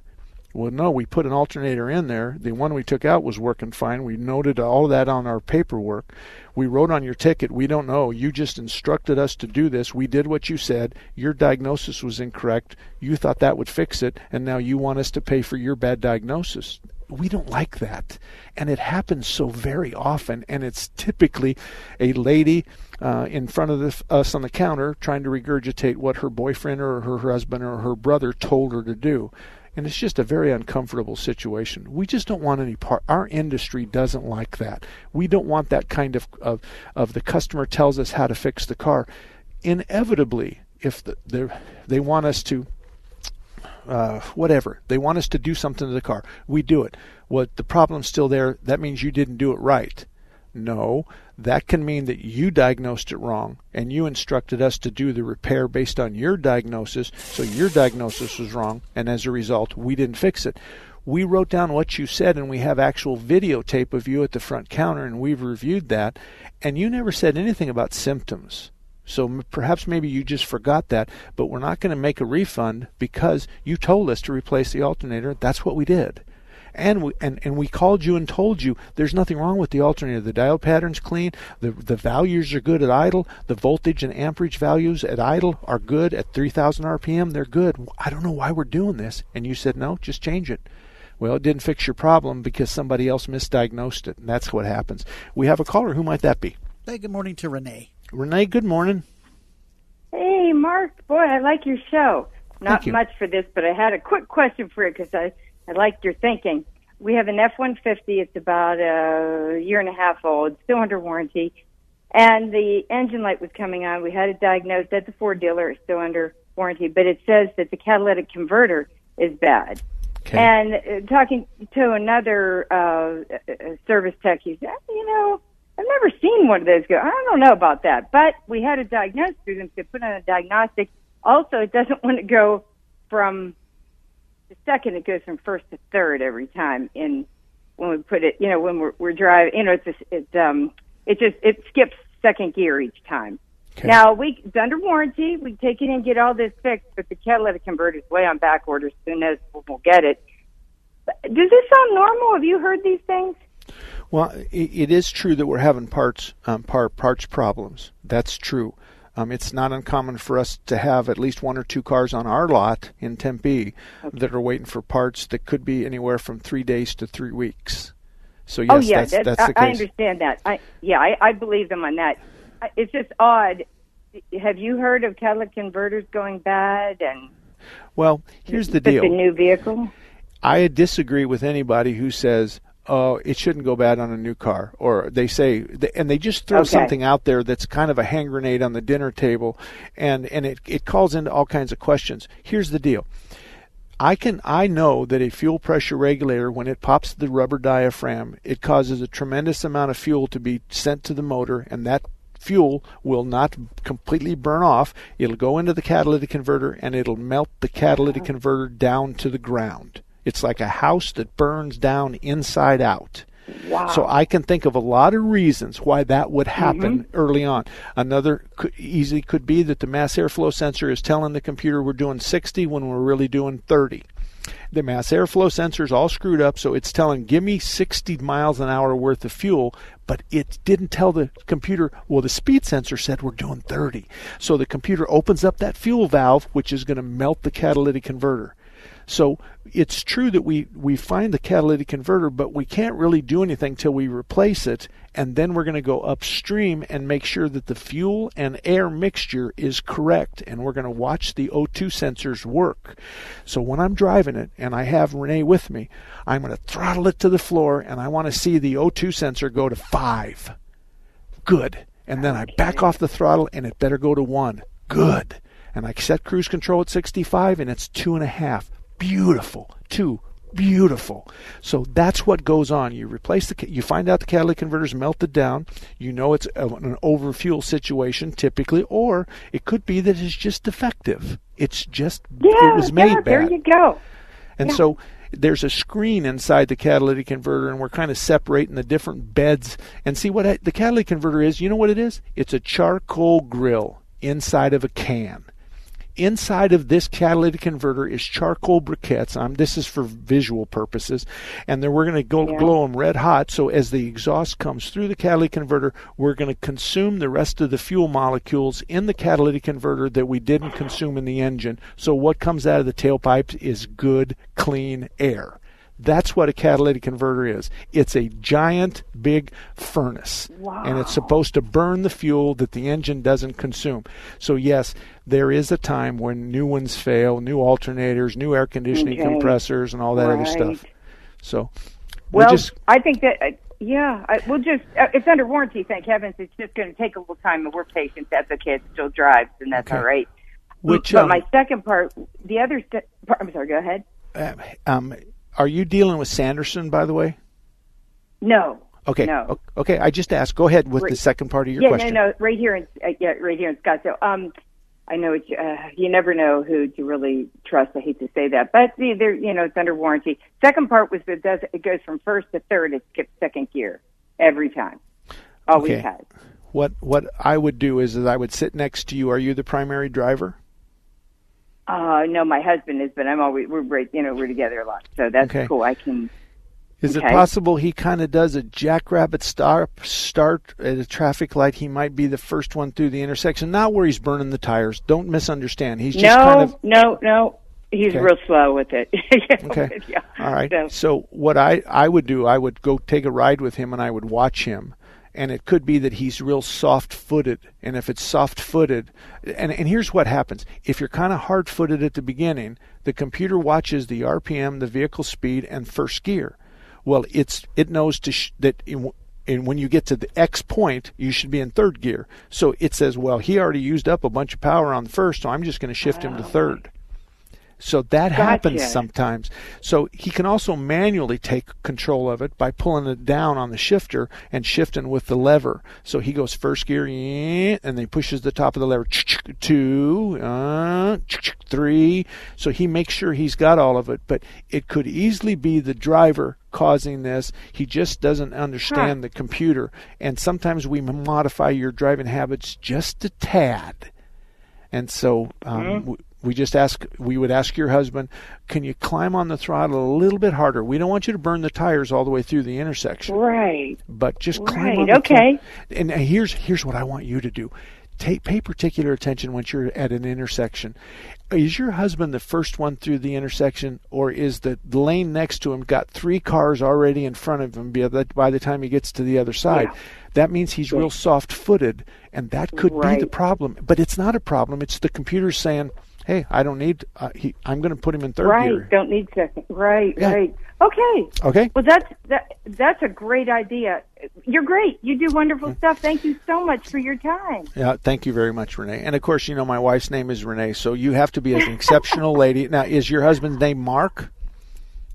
Well, no, we put an alternator in there. The one we took out was working fine. We noted all that on our paperwork. We wrote on your ticket, we don't know. You just instructed us to do this. We did what you said. Your diagnosis was incorrect. You thought that would fix it, and now you want us to pay for your bad diagnosis. We don't like that. And it happens so very often, and it's typically a lady uh, in front of the, us on the counter trying to regurgitate what her boyfriend or her husband or her brother told her to do and it's just a very uncomfortable situation. We just don't want any part. Our industry doesn't like that. We don't want that kind of of, of the customer tells us how to fix the car. Inevitably, if the, they want us to uh, whatever they want us to do something to the car, we do it. What the problem's still there? That means you didn't do it right. No, that can mean that you diagnosed it wrong and you instructed us to do the repair based on your diagnosis, so your diagnosis was wrong, and as a result, we didn't fix it. We wrote down what you said, and we have actual videotape of you at the front counter, and we've reviewed that, and you never said anything about symptoms. So perhaps maybe you just forgot that, but we're not going to make a refund because you told us to replace the alternator. That's what we did. And we, and, and we called you and told you there's nothing wrong with the alternator. The diode pattern's clean. The, the values are good at idle. The voltage and amperage values at idle are good. At 3000 RPM, they're good. I don't know why we're doing this. And you said, no, just change it. Well, it didn't fix your problem because somebody else misdiagnosed it. And that's what happens. We have a caller. Who might that be? Hey, good morning to Renee. Renee, good morning. Hey, Mark. Boy, I like your show. Not you. much for this, but I had a quick question for you because I, I liked your thinking. We have an F 150. It's about a year and a half old, still under warranty. And the engine light was coming on. We had it diagnosed at the Ford dealer. It's still under warranty, but it says that the catalytic converter is bad. And uh, talking to another uh, uh, service tech, he said, you know, I've never seen one of those go. I don't know about that, but we had it diagnosed through them to put on a diagnostic. Also, it doesn't <laughs> want to go from the second; it goes from first to third every time. In when we put it, you know, when we're, we're driving, you know, it's just, it um, it just it skips second gear each time. Now we it's under warranty. We take it and get all this fixed, but the catalytic converter is way on back order. Soon as we'll, we'll get it. Does this sound normal? Have you heard these things? Well, it, it is true that we're having parts um, part parts problems. That's true. Um, it's not uncommon for us to have at least one or two cars on our lot in Tempe that are waiting for parts that could be anywhere from three days to three weeks. So yes, oh yeah, that's, that's I, the I case. understand that. I yeah, I, I believe them on that. It's just odd. Have you heard of catalytic converters going bad and Well, here's the deal. the new vehicle? I disagree with anybody who says, "Oh, it shouldn't go bad on a new car," or they say, and they just throw Okay. something out there that's kind of a hand grenade on the dinner table, and and it it calls into all kinds of questions. Here's the deal. I can I know that a fuel pressure regulator when it pops the rubber diaphragm it causes a tremendous amount of fuel to be sent to the motor and that fuel will not completely burn off it'll go into the catalytic converter and it'll melt the catalytic uh-huh. converter down to the ground it's like a house that burns down inside out Wow. so I can think of a lot of reasons why that would mm-hmm. happen early on. Another could, easy could be that the mass airflow sensor is telling the computer we're doing 60 when we're really doing 30. The mass airflow sensor is all screwed up, so it's telling give me 60 miles an hour worth of fuel, but it didn't tell the computer, well, the speed sensor said we're doing 30. So the computer opens up that fuel valve, which is going to melt the catalytic converter. So it's true that we, we find the catalytic converter, but we can't really do anything till we replace it, and then we're going to go upstream and make sure that the fuel and air mixture is correct, and we're going to watch the O2 sensors work. So when I'm driving it and I have Renee with me, I'm going to throttle it to the floor, and I want to see the O2 sensor go to five. Good. And then I back off the throttle, and it better go to one. Good. And I set cruise control at 65, and it's two and a half. Beautiful. Two. Beautiful. So that's what goes on. You replace the, you find out the catalytic converter's melted down. You know it's an overfuel situation typically, or it could be that it's just defective. It's just Yeah, it was made yeah, bad. there you go. And Yeah. so there's a screen inside the catalytic converter, and we're kind of separating the different beds. And see what the catalytic converter is? You know what it is? It's a charcoal grill inside of a can. Inside of this catalytic converter is charcoal briquettes. Um, this is for visual purposes, and then we're going to go Yeah. glow them red hot. So as the exhaust comes through the catalytic converter, we're going to consume the rest of the fuel molecules in the catalytic converter that we didn't consume in the engine. So what comes out of the tailpipe is good, clean air. That's what a catalytic converter is. It's a giant, big furnace. And it's supposed to burn the fuel that the engine doesn't consume. So, yes, there is a time when new ones fail, new alternators, new air conditioning Okay. compressors, and all that other stuff. So, we Well, just I think that uh, yeah, I, we'll just uh, it's under warranty. Thank heavens. It's just going to take a little time, and we're patient. That's the It still drives, and that's Okay. all right. Which, but um, my second part, the other. St- part, I'm sorry. Go ahead. um, are you dealing with Sanderson, by the way? No. Okay. No. Okay. I just asked. Go ahead with Right. the second part of your yeah, question. no, no, right here in uh, yeah, right here in Scottsdale. Um, I know it's, uh, you never know who to really trust. I hate to say that, but the, there, you know, it's under warranty. Second part was that it does it goes from first to third. It skips second gear every time. Always Okay. has. what what I would do is that I would sit next to you. Are you the primary driver? Uh, no, my husband is, but I'm always we're right, you know we're together a lot, so that's Okay. cool. I can. Is Okay. it possible he kind of does a jackrabbit start start at a traffic light? He might be the first one through the intersection, not where he's burning the tires. Don't misunderstand. He's just no, kind of no, no. He's Okay. real slow with it. <laughs> Okay. yeah. All right. So- So what I I would do, I would go take a ride with him and I would watch him. And it could be that he's real soft-footed. And if it's soft-footed, and and here's what happens: if you're kind of hard-footed at the beginning, the computer watches the RPM, the vehicle speed, and first gear. Well, it's it knows to sh- that in, and when you get to the X point, you should be in third gear. So it says, well, he already used up a bunch of power on the first, so I'm just going to shift him to third. So that happens sometimes. So he can also manually take control of it by pulling it down on the shifter and shifting with the lever. So he goes first gear, and then he pushes the top of the lever, two, uh, three. So he makes sure he's got all of it. But it could easily be the driver causing this. He just doesn't understand the computer. And sometimes we modify your driving habits just a tad. And so um, Mhm. We just ask, we would ask your husband, can you climb on the throttle a little bit harder? We don't want you to burn the tires all the way through the intersection, Right. but just climb Right, on the okay. And here's here's what I want you to do. Take pay particular attention once you're at an intersection. Is your husband the first one through the intersection, or is the lane next to him got three cars already in front of him by the, by the time he gets to the other side? Yeah. That means he's real soft footed, and that could be the Right. problem. But it's not a problem. It's the computer saying, "Hey, I don't need. Uh, he, I'm going to put him in third right. gear." Don't need second. Right. Yeah. Right. Okay. Okay. Well, that's that. That's a great idea. You're great. You do wonderful stuff. Thank you so much for your time. Yeah, thank you very much, Renee. And of course, you know my wife's name is Renee, so you have to be an exceptional <laughs> lady. Now, is your husband's name Mark?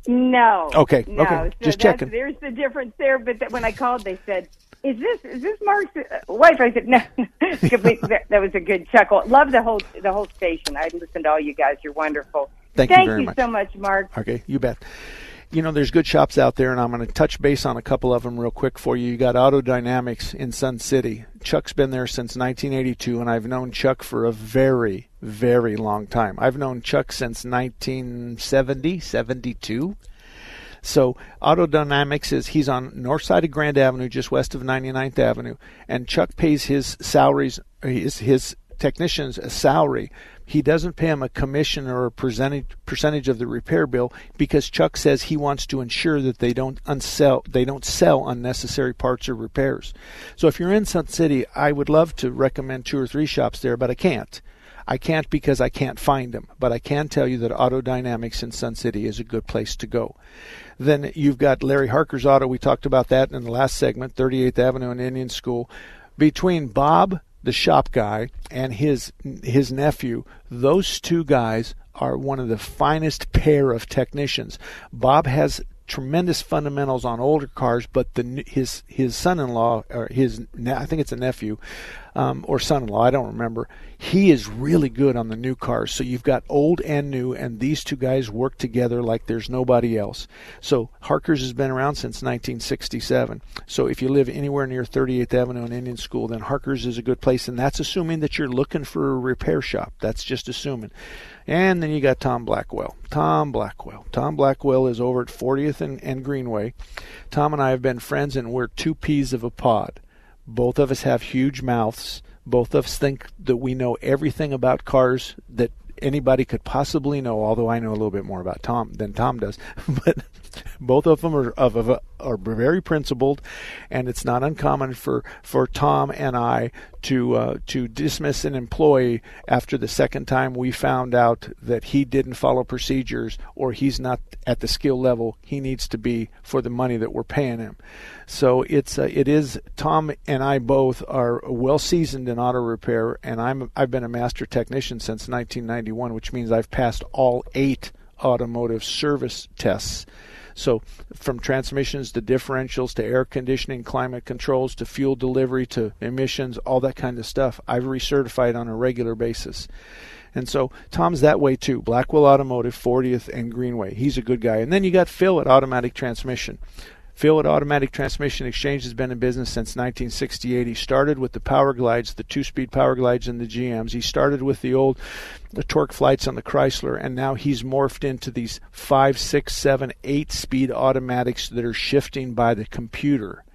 No. Okay, No. okay, So just checking. There's the difference there. But th- when I called, they said, "Is this is this Mark's uh, wife?" I said, "No." <laughs> that, that was a good chuckle. Love the whole the whole station. I listen to all you guys. You're wonderful. Thank you very much. so much, Mark. Okay, you bet. You know, there's good shops out there, and I'm going to touch base on a couple of them real quick for you. You got Auto Dynamics in Sun City. Chuck's been there since 1982, and I've known Chuck for a very, very long time. I've known Chuck since 1970, 72. So Auto Dynamics is he's on north side of Grand Avenue, just west of 99th Avenue, and Chuck pays his salaries, his his technicians a salary. He doesn't pay them a commission or a percentage percentage of the repair bill because Chuck says he wants to ensure that they don't unsell they don't sell unnecessary parts or repairs. So if you're in Sun City, I would love to recommend two or three shops there, but I can't. I can't because I can't find them, but I can tell you that Auto Dynamics in Sun City is a good place to go. Then you've got Larry Harker's Auto. We talked about that in the last segment, 38th Avenue and Indian School. Between Bob, the shop guy, and his his nephew, those two guys are one of the finest pair of technicians. Bob has tremendous fundamentals on older cars, but the his his son-in-law or his I think it's a nephew um, or son-in-law, I don't remember. He is really good on the new cars. So you've got old and new, and these two guys work together like there's nobody else. So Harker's has been around since 1967. So if you live anywhere near 38th Avenue and Indian School, then Harker's is a good place, and that's assuming that you're looking for a repair shop. That's just assuming. And then you got Tom Blackwell. Tom Blackwell. Tom Blackwell is over at 40th and, and Greenway. Tom and I have been friends, and we're two peas of a pod. Both of us have huge mouths. Both of us think that we know everything about cars that anybody could possibly know, although I know a little bit more about Tom than Tom does. <laughs> but both of them are of, of are very principled, and it's not uncommon for, for Tom and I to uh, to dismiss an employee after the second time we found out that he didn't follow procedures or he's not at the skill level he needs to be for the money that we're paying him. So it's uh, it is Tom and I both are well seasoned in auto repair, and I'm I've been a master technician since 1991, which means I've passed all eight automotive service tests. So, from transmissions to differentials to air conditioning, climate controls to fuel delivery to emissions, all that kind of stuff, I've recertified on a regular basis. And so Tom's that way too. Blackwell Automotive, 40th and Greenway. He's a good guy. And then you got Phil at Automatic Transmission. Phil at Automatic Transmission Exchange has been in business since 1968. He started with the Power Glides, the two-speed Power Glides and the GMs. He started with the old the TorqueFlites on the Chrysler, and now he's morphed into these five, six, seven, eight speed automatics that are shifting by the computer.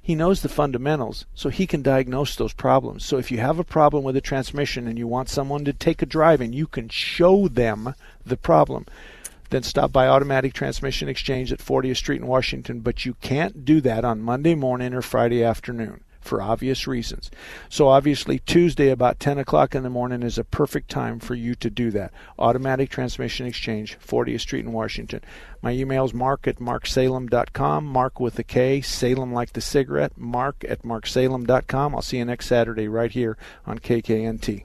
He knows the fundamentals, so he can diagnose those problems. So if you have a problem with a transmission and you want someone to take a drive and you can show them the problem, then stop by Automatic Transmission Exchange at 40th Street in Washington. But you can't do that on Monday morning or Friday afternoon for obvious reasons. So obviously Tuesday about 10 o'clock in the morning is a perfect time for you to do that. Automatic Transmission Exchange, 40th Street in Washington. My email is mark at marksalem.com, mark with a K, Salem like the cigarette, mark at marksalem.com. I'll see you next Saturday right here on KKNT.